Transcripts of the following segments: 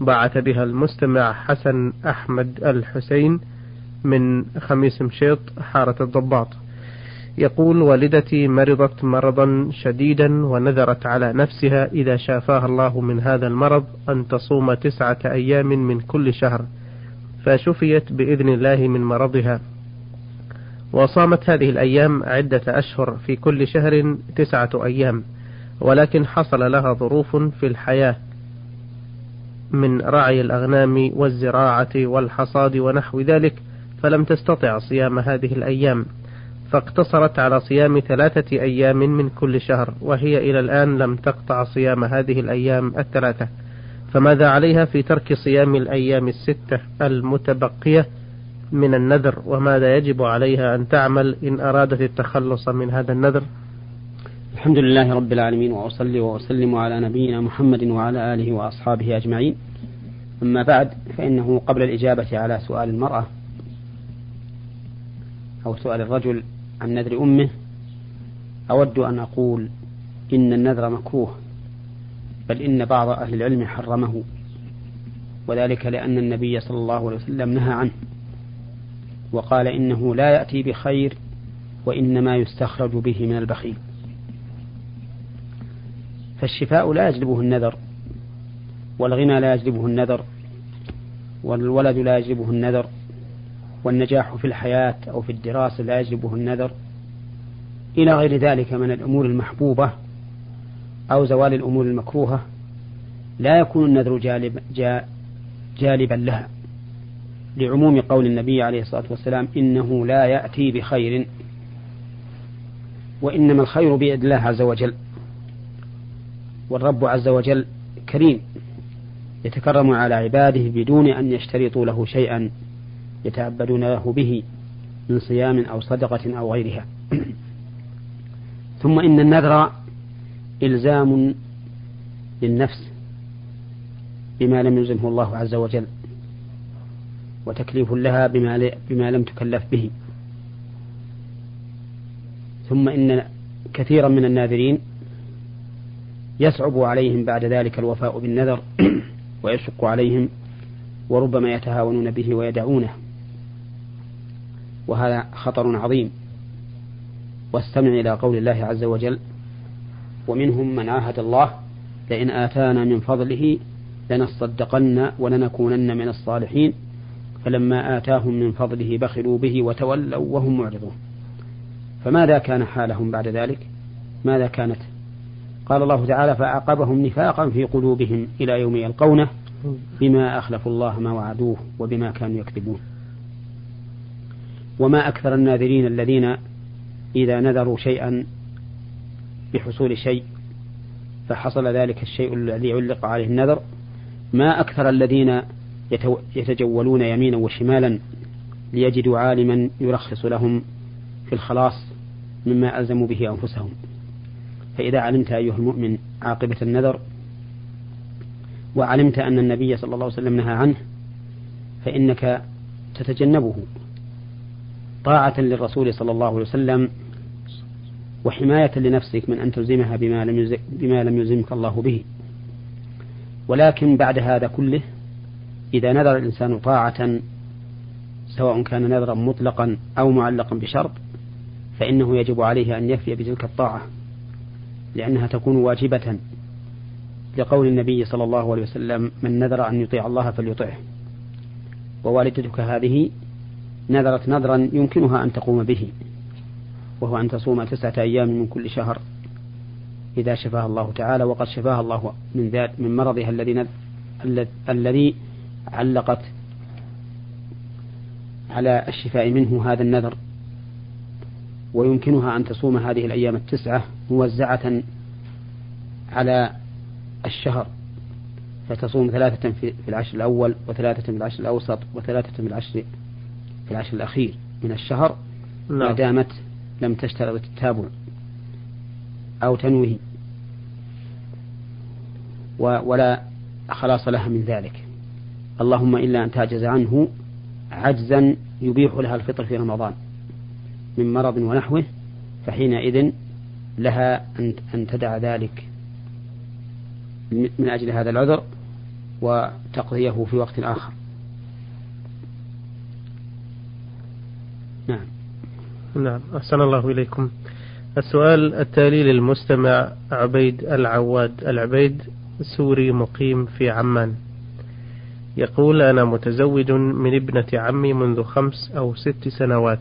بعث بها المستمع حسن أحمد الحسين من خميس مشيط حارة الضباط. يقول والدتي مرضت مرضا شديدا ونذرت على نفسها إذا شافاها الله من هذا المرض أن تصوم تسعة أيام من كل شهر فشفيت بإذن الله من مرضها. وصامت هذه الأيام عدة أشهر في كل شهر تسعة أيام ولكن حصل لها ظروف في الحياة من رعي الأغنام والزراعة والحصاد ونحو ذلك فلم تستطع صيام هذه الأيام. فاقتصرت على صيام ثلاثة أيام من كل شهر وهي إلى الآن لم تقطع صيام هذه الأيام الثلاثة. فماذا عليها في ترك صيام الأيام الستة المتبقية من النذر؟ وماذا يجب عليها أن تعمل إن أرادت التخلص من هذا النذر؟ الحمد لله رب العالمين وأصلي وأسلم على نبينا محمد وعلى آله وأصحابه أجمعين. أما بعد فإنه قبل الإجابة على سؤال المرأة أو سؤال الرجل عن نذر أمه أود أن أقول إن النذر مكروه بل إن بعض أهل العلم حرمه وذلك لأن النبي صلى الله عليه وسلم نهى عنه وقال إنه لا يأتي بخير وإنما يستخرج به من البخيل. فالشفاء لا يجلبه النذر والغنى لا يجلبه النذر والولد لا يجلبه النذر والنجاح في الحياة أو في الدراسة لا يجلبه النذر. إلى غير ذلك من الأمور المحبوبة أو زوال الأمور المكروهة لا يكون النذر جالب جالبا لها. لعموم قول النبي عليه الصلاة والسلام إنه لا يأتي بخير وإنما الخير بيد الله عز وجل. والرب عز وجل كريم يتكرم على عباده بدون أن يشترطوا له شيئا يتعبدون له به من صيام أو صدقة أو غيرها. ثم إن النذر إلزام للنفس بما لم يلزمه الله عز وجل وتكليف لها بما, بما لم تكلف به. ثم إن كثيرا من الناذرين يصعب عليهم بعد ذلك الوفاء بالنذر ويشق عليهم وربما يتهاونون به ويدعونه. وهذا خطر عظيم. واستمع إلى قول الله عز وجل ومنهم من عاهد الله لئن آتانا من فضله لنصدقن ولنكونن من الصالحين فلما آتاهم من فضله بخلوا به وتولوا وهم معرضون. فماذا كان حالهم بعد ذلك؟ ماذا كانت قال الله تعالى فأعقبهم نفاقا في قلوبهم إلى يوم يلقونه بما أخلفوا الله ما وعدوه وبما كانوا يكذبون. وما أكثر الناذرين الذين إذا نذروا شيئا بحصول شيء فحصل ذلك الشيء الذي علق عليه النذر. ما أكثر الذين يتجولون يمينا وشمالا ليجدوا عالما يرخص لهم في الخلاص مما ألزموا به أنفسهم. فإذا علمت أيها المؤمن عاقبة النذر وعلمت أن النبي صلى الله عليه وسلم نهى عنه فإنك تتجنبه طاعة للرسول صلى الله عليه وسلم وحماية لنفسك من أن تلزمها بما لم بما لم يلزمك الله به. ولكن بعد هذا كله إذا نذر الإنسان طاعة سواء كان نذرا مطلقا أو معلقا بشرط فإنه يجب عليه أن يفي بتلك الطاعة. لأنها تكون واجبة لقول النبي صلى الله عليه وسلم من نذر أن يطيع الله فليطعه. ووالدتك هذه نذرت نذرا يمكنها أن تقوم به وهو أن تصوم تسعة أيام من كل شهر إذا شفاها الله تعالى. وقد شفاها الله من ذات من مرضها الذي الذي علقت على الشفاء منه هذا النذر. ويمكنها أن تصوم هذه الأيام التسعة موزعة على الشهر فتصوم ثلاثة في العشر الأول وثلاثة في العشر الأوسط وثلاثة في العشر في العشر الأخير من الشهر ما نعم. دامت لم تشترط التابع أو تنويه. ولا خلاص لها من ذلك. اللهم إلا أن تعجز عنه عجزا يبيح لها الفطر في رمضان. من مرض ونحوه فحينئذ لها أن تدع ذلك من أجل هذا العذر وتقضيه في وقت آخر. نعم. نعم. أحسن الله إليكم. السؤال التالي للمستمع عبيد العواد. العبيد سوري مقيم في عمان. يقول أنا متزوج من ابنة عمي منذ خمس أو ست سنوات.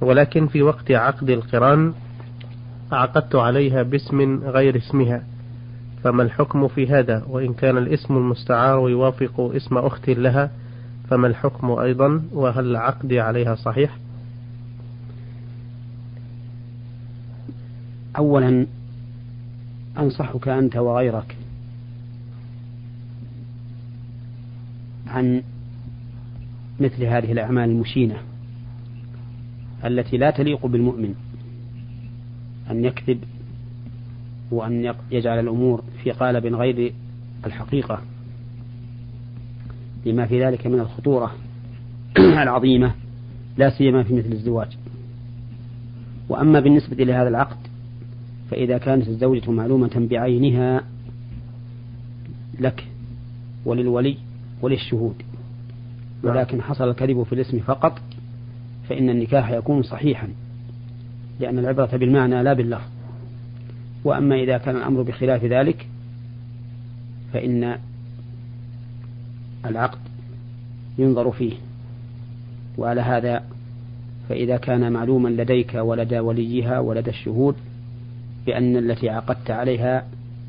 ولكن في وقت عقد القران عقدت عليها باسم غير اسمها. فما الحكم في هذا؟ وإن كان الاسم المستعار يوافق اسم أخت لها فما الحكم أيضا؟ وهل عقدي عليها صحيح؟ أولا أنصحك أنت وغيرك عن مثل هذه الأعمال المشينة. التي لا تليق بالمؤمن. أن يكذب وأن يجعل الأمور في قالب غير الحقيقة. لما في ذلك من الخطورة العظيمة لا سيما في مثل الزواج. وأما بالنسبة لهذا العقد فإذا كانت الزوجة معلومة بعينها لك وللولي وللشهود. ولكن حصل الكذب في الاسم فقط فإن النكاح يكون صحيحا لأن العبرة بالمعنى لا باللفظ. وأما إذا كان الأمر بخلاف ذلك فإن العقد ينظر فيه. وعلى هذا فإذا كان معلوما لديك ولدى وليها ولدى الشهود بأن التي عقدت عليها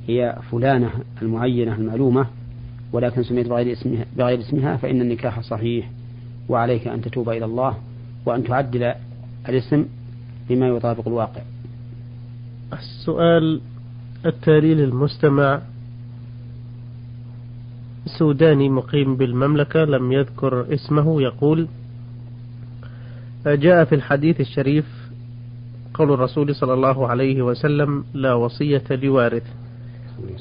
هي فلانة المعينة المعلومة ولكن سميت بغير اسمها, بغير اسمها فإن النكاح صحيح. وعليك أن تتوب إلى الله. وأن تعدل الاسم بما يطابق الواقع. السؤال التالي للمستمع. سوداني مقيم بالمملكة لم يذكر اسمه يقول جاء في الحديث الشريف قول الرسول صلى الله عليه وسلم لا وصية لوارث.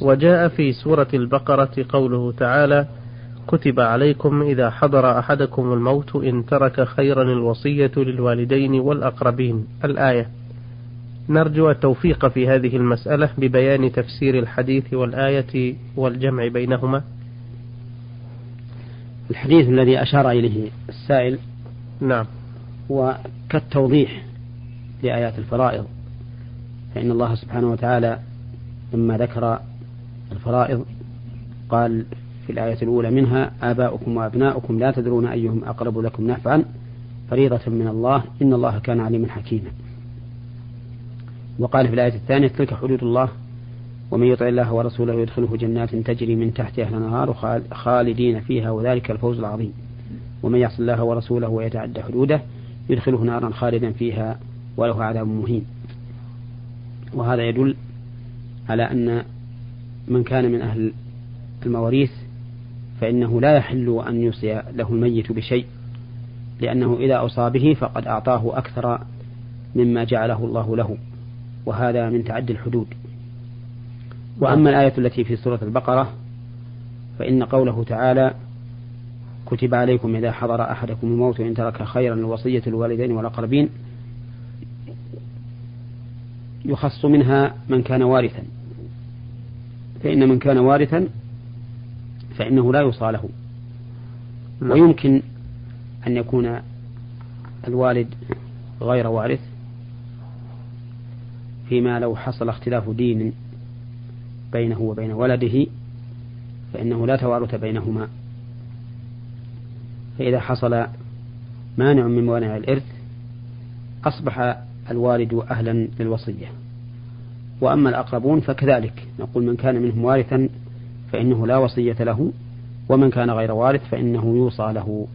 وجاء في سورة البقرة قوله تعالى كتب عليكم إذا حضر أحدكم الموت إن ترك خيرا الوصية للوالدين والأقربين. الآية. نرجو التوفيق في هذه المسألة ببيان تفسير الحديث والآية والجمع بينهما. الحديث الذي أشار إليه السائل نعم. هو كالتوضيح لآيات الفرائض. فإن الله سبحانه وتعالى لما ذكر الفرائض قال في الآية الأولى منها آباؤكم وأبناؤكم لا تدرون أيهم أقرب لكم نفعا فريضة من الله إن الله كان عليما حكيما. وقال في الآية الثانية تلك حدود الله ومن يطع الله ورسوله يدخله جنات تجري من تحتها الأنهار خالدين فيها وذلك الفوز العظيم. ومن يعص الله ورسوله ويتعدى حدوده يدخله نارا خالدا فيها وله عذاب مهين. وهذا يدل على أن من كان من أهل المواريث فإنه لا يحل أن يوصي له الميت بشيء لأنه إذا أوصى به فقد أعطاه أكثر مما جعله الله له وهذا من تعدي الحدود. وأما الآية التي في سورة البقرة فإن قوله تعالى كتب عليكم إذا حضر أحدكم الموت إن ترك خيرا الوصية الوالدين والأقربين يخص منها من كان وارثا. فإن من كان وارثا فإنه لا يوصى له. نعم. ويمكن أن يكون الوالد غير وارث فيما لو حصل اختلاف دين بينه وبين ولده فإنه لا توارث بينهما. فإذا حصل مانع من موانع الإرث أصبح الوالد أهلا للوصية. وأما الأقربون فكذلك. نقول من كان منهم وارثا فإنه لا وصية له ومن كان غير وارث فإنه يوصى له.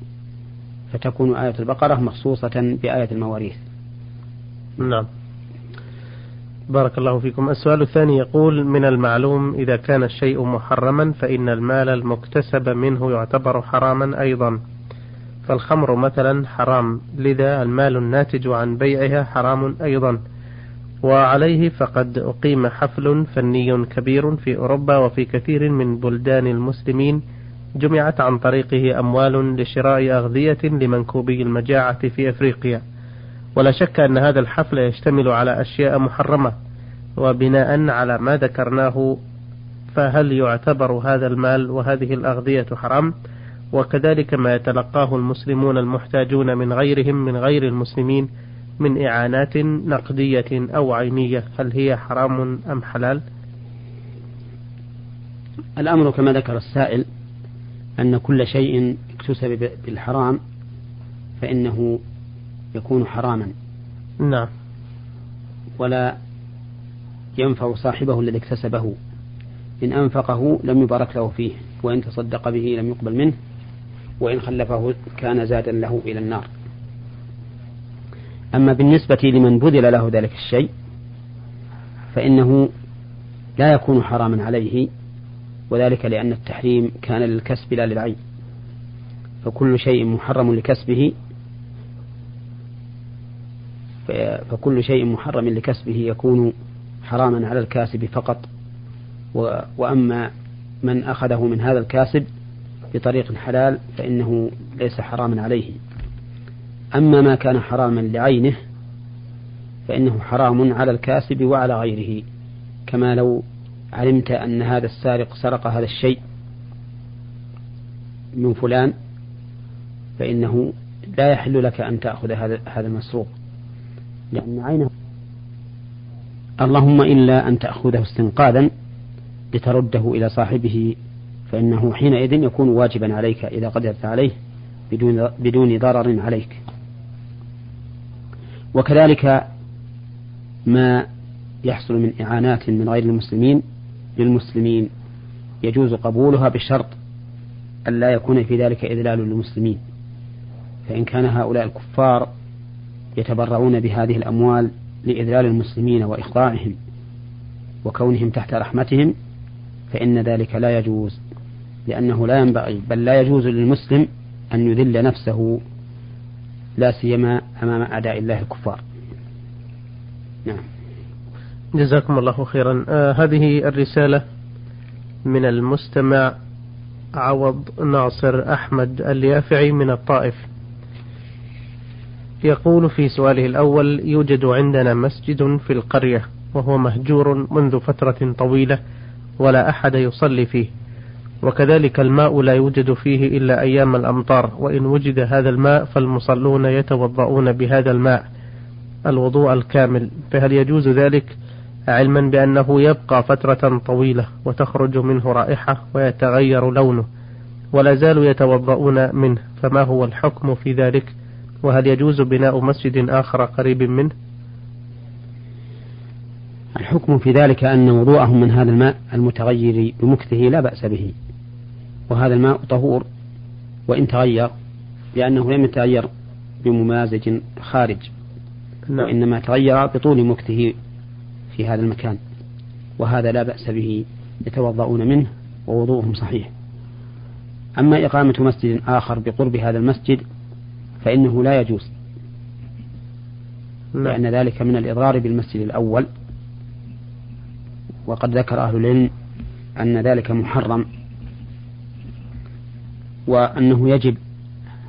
فتكون آية البقرة مخصوصة بآية المواريث. نعم. بارك الله فيكم. السؤال الثاني يقول من المعلوم إذا كان الشيء محرما فإن المال المكتسب منه يعتبر حراما أيضا. فالخمر مثلا حرام لذا المال الناتج عن بيعها حرام أيضا. وعليه فقد أقيم حفل فني كبير في أوروبا وفي كثير من بلدان المسلمين جمعت عن طريقه أموال لشراء أغذية لمنكوبي المجاعة في أفريقيا. ولا شك أن هذا الحفل يشتمل على أشياء محرمة وبناء على ما ذكرناه فهل يعتبر هذا المال وهذه الأغذية حرام؟ وكذلك ما يتلقاه المسلمون المحتاجون من غيرهم من غير المسلمين من إعانات نقدية أو عينية هل هي حرام أم حلال؟ الأمر كما ذكر السائل أن كل شيء اكتسب بالحرام فإنه يكون حراما. نعم. ولا ينفع صاحبه الذي اكتسبه. إن أنفقه لم يبارك له فيه وإن تصدق به لم يقبل منه وإن خلفه كان زادا له إلى النار. أما بالنسبة لمن بذل له ذلك الشيء فإنه لا يكون حراما عليه وذلك لأن التحريم كان للكسب لا للعين. فكل شيء محرم لكسبه فكل شيء محرم لكسبه يكون حراما على الكاسب فقط. وأما من أخذه من هذا الكاسب بطريق حلال فإنه ليس حراما عليه. أما ما كان حراما لعينه فإنه حرام على الكاسب وعلى غيره كما لو علمت أن هذا السارق سرق هذا الشيء من فلان فإنه لا يحل لك أن تأخذ هذا هذا المسروق لأن عينه اللهم إلا أن تأخذه استنقاذا لترده إلى صاحبه فإنه حينئذ يكون واجبا عليك إذا قدرت عليه بدون بدون ضرر عليك. وكذلك ما يحصل من إعانات من غير المسلمين للمسلمين. يجوز قبولها بشرط أن لا يكون في ذلك إذلال للمسلمين. فإن كان هؤلاء الكفار يتبرعون بهذه الأموال لإذلال المسلمين وإخضاعهم وكونهم تحت رحمتهم فإن ذلك لا يجوز لأنه لا ينبغي بل لا يجوز للمسلم أن يذل نفسه لا سيما أمام أعداء الله الكفار. نعم. جزاكم الله خيرا. آه هذه الرسالة من المستمع عوض ناصر أحمد اليافعي من الطائف. يقول في سؤاله الأول يوجد عندنا مسجد في القرية وهو مهجور منذ فترة طويلة ولا أحد يصلي فيه. وكذلك الماء لا يوجد فيه إلا أيام الأمطار وإن وجد هذا الماء فالمصلون يتوضؤون بهذا الماء الوضوء الكامل. فهل يجوز ذلك؟ علما بأنه يبقى فترة طويلة وتخرج منه رائحة ويتغير لونه ولا زالوا يتوضؤون منه فما هو الحكم في ذلك؟ وهل يجوز بناء مسجد آخر قريب منه؟ الحكم في ذلك أن وضوءهم من هذا الماء المتغير بمكثه لا بأس به. وهذا الماء طهور وإن تغير لأنه لم يتغير بممازج خارج نعم. وإنما تغير بطول مكثه في هذا المكان وهذا لا بأس به يتوضؤون منه ووضوءهم صحيح أما إقامة مسجد آخر بقرب هذا المسجد فإنه لا يجوز نعم. لأن ذلك من الإضرار بالمسجد الأول وقد ذكر أهل العلم أن ذلك محرم وأنه يجب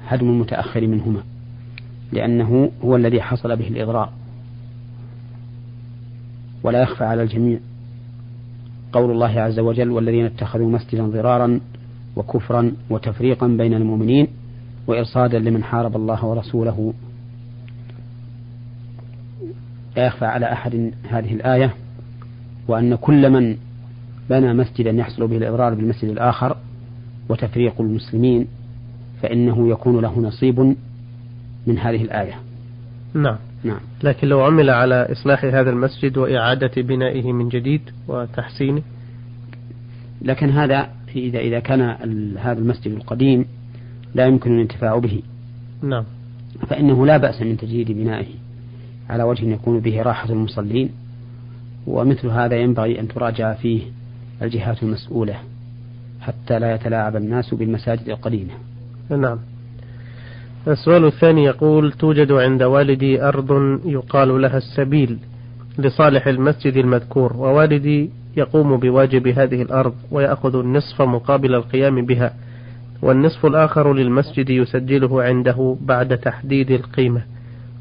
هدم المتأخر منهما لأنه هو الذي حصل به الإضرار ولا يخفى على الجميع. قول الله عز وجل والذين اتخذوا مسجدا ضرارا وكفرا وتفريقا بين المؤمنين وإرصادا لمن حارب الله ورسوله. لا يخفى على أحد هذه الآية وأن كل من بنى مسجدا يحصل به الإضرار بالمسجد الآخر وتفريق المسلمين فإنه يكون له نصيب من هذه الآية. نعم. نعم. لكن لو عمل على إصلاح هذا المسجد وإعادة بنائه من جديد وتحسينه؟ لكن هذا إذا إذا كان هذا المسجد القديم لا يمكن الانتفاع به. نعم. فإنه لا بأس من تجديد بنائه على وجه يكون به راحة المصلين ومثل هذا ينبغي أن تراجع فيه الجهات المسؤولة. حتى لا يتلاعب الناس بالمساجد القديمة. نعم. السؤال الثاني يقول توجد عند والدي أرض يقال لها السبيل لصالح المسجد المذكور ووالدي يقوم بواجب هذه الأرض ويأخذ النصف مقابل القيام بها والنصف الآخر للمسجد يسجله عنده بعد تحديد القيمة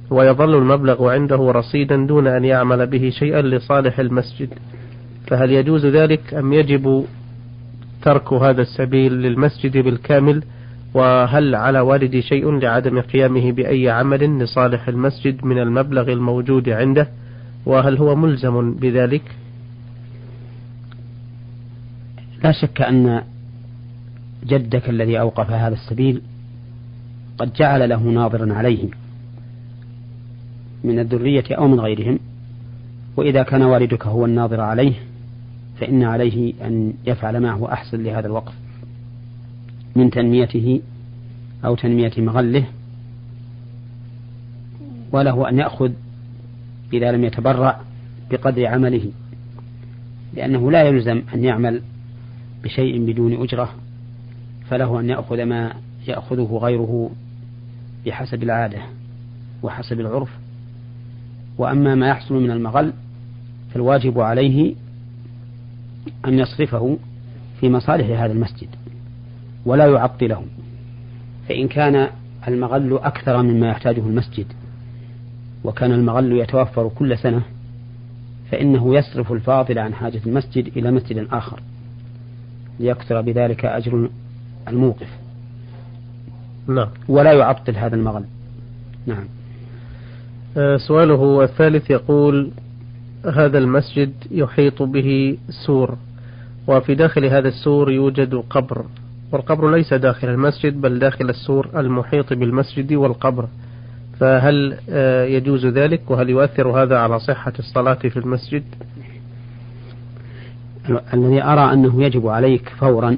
ويظل المبلغ عنده رصيدا دون أن يعمل به شيئا لصالح المسجد. فهل يجوز ذلك أم يجب ترك هذا السبيل للمسجد بالكامل؟ وهل على والدي شيء لعدم قيامه بأي عمل لصالح المسجد من المبلغ الموجود عنده؟ وهل هو ملزم بذلك؟ لا شك أن جدك الذي أوقف هذا السبيل قد جعل له ناظرا عليه من الذرية أو من غيرهم وإذا كان والدك هو الناظر عليه فإن عليه أن يفعل ما هو أحسن لهذا الوقف من تنميته أو تنمية مغله وله أن يأخذ إذا لم يتبرع بقدر عمله لأنه لا يلزم أن يعمل بشيء بدون أجرة فله أن يأخذ ما يأخذه غيره بحسب العادة وحسب العرف وأما ما يحصل من المغل فالواجب عليه أن يصرفه في مصالح هذا المسجد ولا يعطله فإن كان المغل أكثر مما يحتاجه المسجد وكان المغل يتوفر كل سنة فإنه يصرف الفاضل عن حاجة المسجد إلى مسجد آخر. ليكثر بذلك أجر الموقف. نعم. ولا يعطل هذا المغل. نعم. آه، سؤاله الثالث يقول هذا المسجد يحيط به سور وفي داخل هذا السور يوجد قبر والقبر ليس داخل المسجد بل داخل السور المحيط بالمسجد والقبر. فهل آه، يجوز ذلك؟ وهل يؤثر هذا على صحة الصلاة في المسجد؟ الذي أرى أنه يجب عليك فورا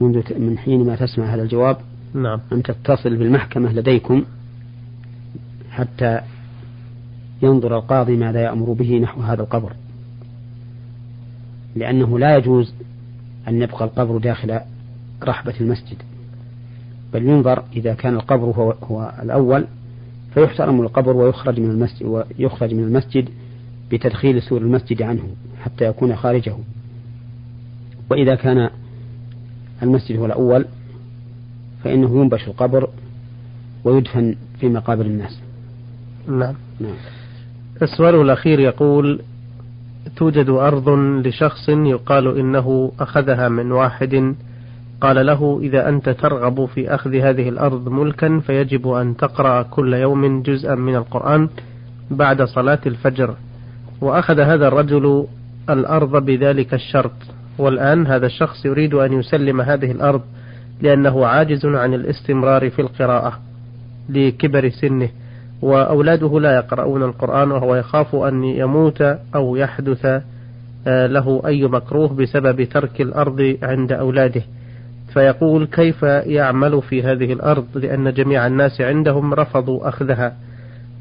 منذ من حين ما تسمع هذا الجواب نعم. أن تتصل بالمحكمة لديكم حتى ينظر القاضي ماذا يأمر به نحو هذا القبر. لأنه لا يجوز أن يبقى القبر داخل رحبة المسجد. بل ينظر إذا كان القبر هو, هو الأول فيحترم القبر ويخرج من المسجد ويخرج من المسجد بتدخيل سور المسجد عنه حتى يكون خارجه. وإذا كان المسجد هو الأول فإنه ينبش القبر ويدفن في مقابر الناس. نعم, نعم. السؤال الأخير يقول توجد أرض لشخص يقال إنه أخذها من واحد قال له إذا أنت ترغب في أخذ هذه الأرض ملكا فيجب أن تقرأ كل يوم جزءا من القرآن بعد صلاة الفجر. وأخذ هذا الرجل الأرض بذلك الشرط. والآن هذا الشخص يريد أن يسلم هذه الأرض لأنه عاجز عن الاستمرار في القراءة لكبر سنه. وأولاده لا يقرؤون القرآن وهو يخاف أن يموت أو يحدث آه، له أي مكروه بسبب ترك الأرض عند أولاده. فيقول كيف يعمل في هذه الأرض؟ لأن جميع الناس عندهم رفضوا أخذها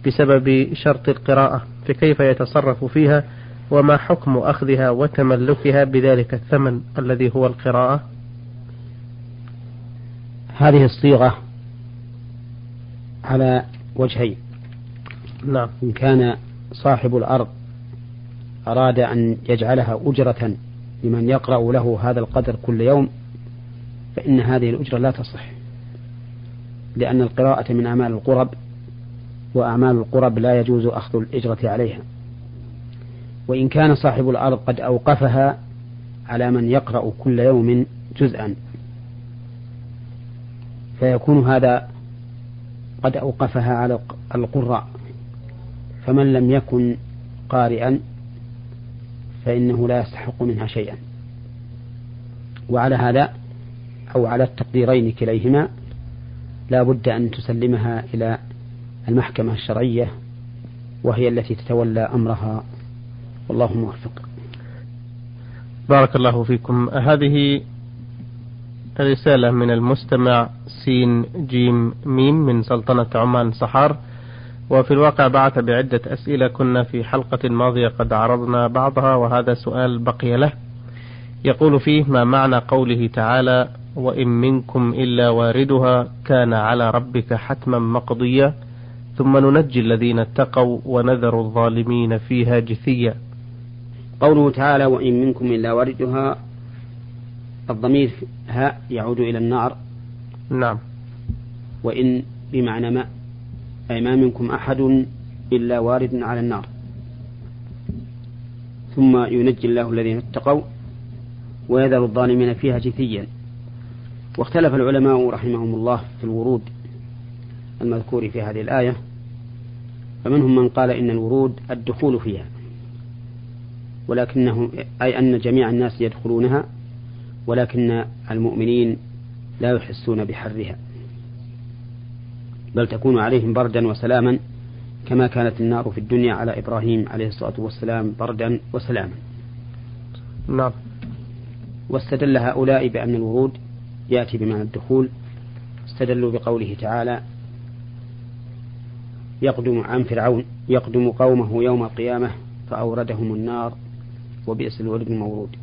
بسبب شرط القراءة. فكيف يتصرف فيها؟ وما حكم أخذها وتملكها بذلك الثمن الذي هو القراءة؟ هذه الصيغة على وجهين. نعم. إن كان صاحب الأرض أراد أن يجعلها أجرة لمن يقرأ له هذا القدر كل يوم فإن هذه الأجرة لا تصح لأن القراءة من أعمال القرب وأعمال القرب لا يجوز أخذ الإجرة عليها. وإن كان صاحب الأرض قد أوقفها على من يقرأ كل يوم جزءا فيكون هذا قد أوقفها على القراء. فمن لم يكن قارئا فإنه لا يستحق منها شيئا. وعلى هذا أو على التقديرين كليهما لا بد أن تسلمها إلى المحكمة الشرعية وهي التي تتولى أمرها. والله موفق. بارك الله فيكم. هذه رسالة من المستمع سين جيم ميم من سلطنة عمان صحار. وفي الواقع بعث بعدة أسئلة كنا في حلقة ماضية قد عرضنا بعضها وهذا سؤال بقي له. يقول فيه ما معنى قوله تعالى وإن منكم إلا واردها كان على ربك حتما مقضيا ثم ننجي الذين اتقوا ونذر الظالمين فيها جثيا قوله تعالى وإن منكم إلا واردها الضمير هاء يعود إلى النار. نعم. وإن بمعنى ما. أي ما منكم أحد إلا وارد على النار. ثم ينجي الله الذين اتقوا ويذر الظالمين فيها جثيا. واختلف العلماء رحمهم الله في الورود المذكور في هذه الآية. فمنهم من قال إن الورود الدخول فيها ولكنه أي أن جميع الناس يدخلونها ولكن المؤمنين لا يحسون بحرها. بل تكون عليهم بردا وسلاما كما كانت النار في الدنيا على إبراهيم عليه الصلاة والسلام بردا وسلاما. نعم. واستدل هؤلاء بأن الورود يأتي بمعنى الدخول. استدلوا بقوله تعالى يقدم عن فرعون يقدم قومه يوم القيامة فأوردهم النار وبئس الورد المورود.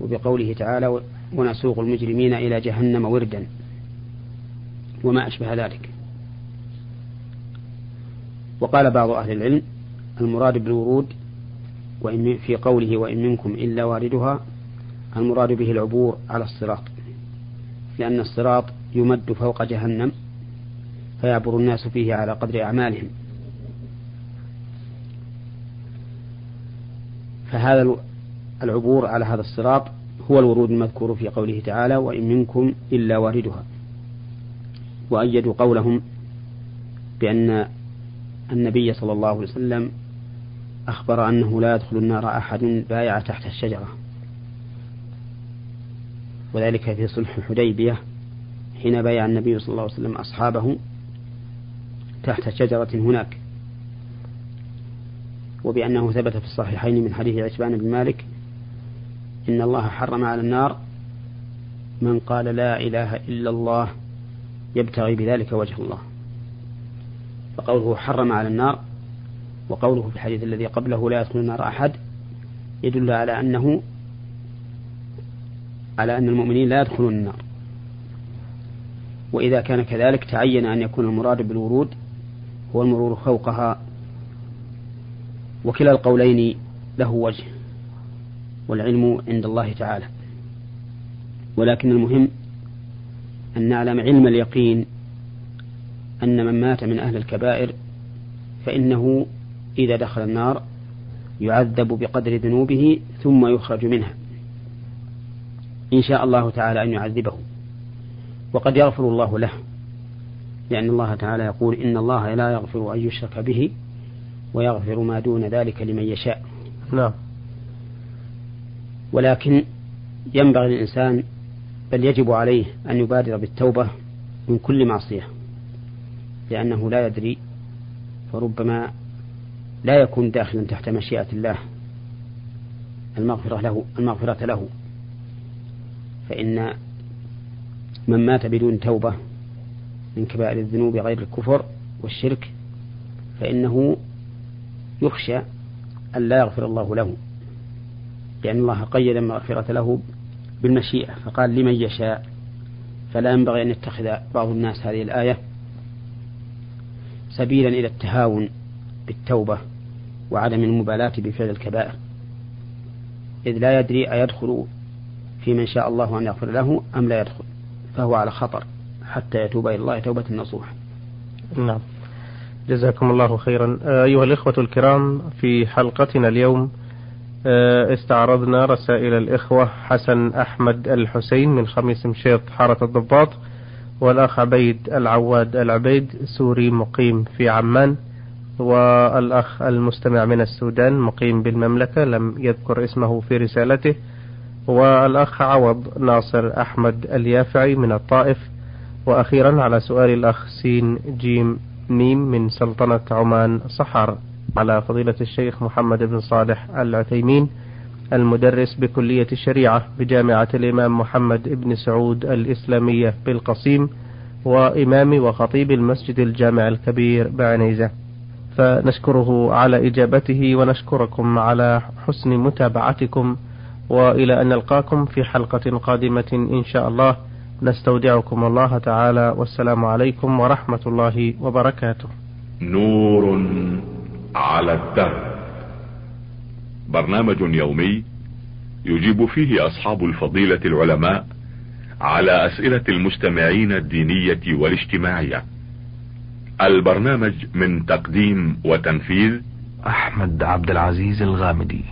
وبقوله تعالى ونسوق المجرمين إلى جهنم وردا. وما أشبه ذلك. وقال بعض أهل العلم المراد بالورود وإن في قوله وإن منكم إلا واردها المراد به العبور على الصراط لأن الصراط يمد فوق جهنم فيعبر الناس فيه على قدر أعمالهم. فهذا العبور على هذا الصراط هو الورود المذكور في قوله تعالى وإن منكم إلا واردها. وأيدوا قولهم بأن النبي صلى الله عليه وسلم أخبر أنه لا يدخل النار أحد بايع تحت الشجرة. وذلك في صلح الحديبية حين بايع النبي صلى الله عليه وسلم أصحابه تحت شجرة هناك. وبأنه ثبت في الصحيحين من حديث عتبان بن مالك إن الله حرم على النار من قال لا إله إلا الله يبتغي بذلك وجه الله. فقوله حرم على النار وقوله في الحديث الذي قبله لا يدخل النار أحد يدل على أنه على أن المؤمنين لا يدخلون النار. وإذا كان كذلك تعين أن يكون المراد بالورود هو المرور فوقها وكلا القولين له وجه والعلم عند الله تعالى. ولكن المهم أن نعلم علم اليقين أن من مات من أهل الكبائر فإنه إذا دخل النار يعذب بقدر ذنوبه ثم يخرج منها. إن شاء الله تعالى أن يعذبه. وقد يغفر الله له. لأن الله تعالى يقول إن الله لا يغفر أن يشرك به ويغفر ما دون ذلك لمن يشاء. نعم. ولكن ينبغي للإنسان بل يجب عليه أن يبادر بالتوبة من كل معصية لأنه لا يدري فربما لا يكون داخلا تحت مشيئة الله المغفرة له المغفرة له. فإن من مات بدون توبة من كبائر الذنوب غير الكفر والشرك فإنه يخشى أن لا يغفر الله له لأن الله قيد المغفرة له بالمشيئة فقال لمن يشاء. فلا ينبغي أن يتخذ بعض الناس هذه الآية سبيلا إلى التهاون بالتوبة وعدم المبالاة بفعل الكبائر. إذ لا يدري أيدخل في من شاء الله أن يغفر له أم لا يدخل فهو على خطر حتى يتوب إلى الله توبة نصوحة. نعم. جزاكم الله خيرا. أيها الإخوة الكرام في حلقتنا اليوم استعرضنا رسائل الإخوة حسن أحمد الحسين من خميس مشيط حارة الضباط والأخ عبيد العواد العبيد سوري مقيم في عمان والأخ المستمع من السودان مقيم بالمملكة لم يذكر اسمه في رسالته والأخ عوض ناصر أحمد اليافعي من الطائف وأخيرا على سؤال الأخ سين جيم ميم من سلطنة عمان صحر على فضيلة الشيخ محمد بن صالح العثيمين المدرس بكلية الشريعة بجامعة الإمام محمد بن سعود الإسلامية بالقصيم وإمام وخطيب المسجد الجامع الكبير بعنيزة. فنشكره على إجابته ونشكركم على حسن متابعتكم وإلى أن نلقاكم في حلقة قادمة إن شاء الله. نستودعكم الله تعالى والسلام عليكم ورحمة الله وبركاته. نور على الدرب. برنامج يومي يجيب فيه أصحاب الفضيلة العلماء على أسئلة المستمعين الدينية والاجتماعية. البرنامج من تقديم وتنفيذ أحمد عبد العزيز الغامدي.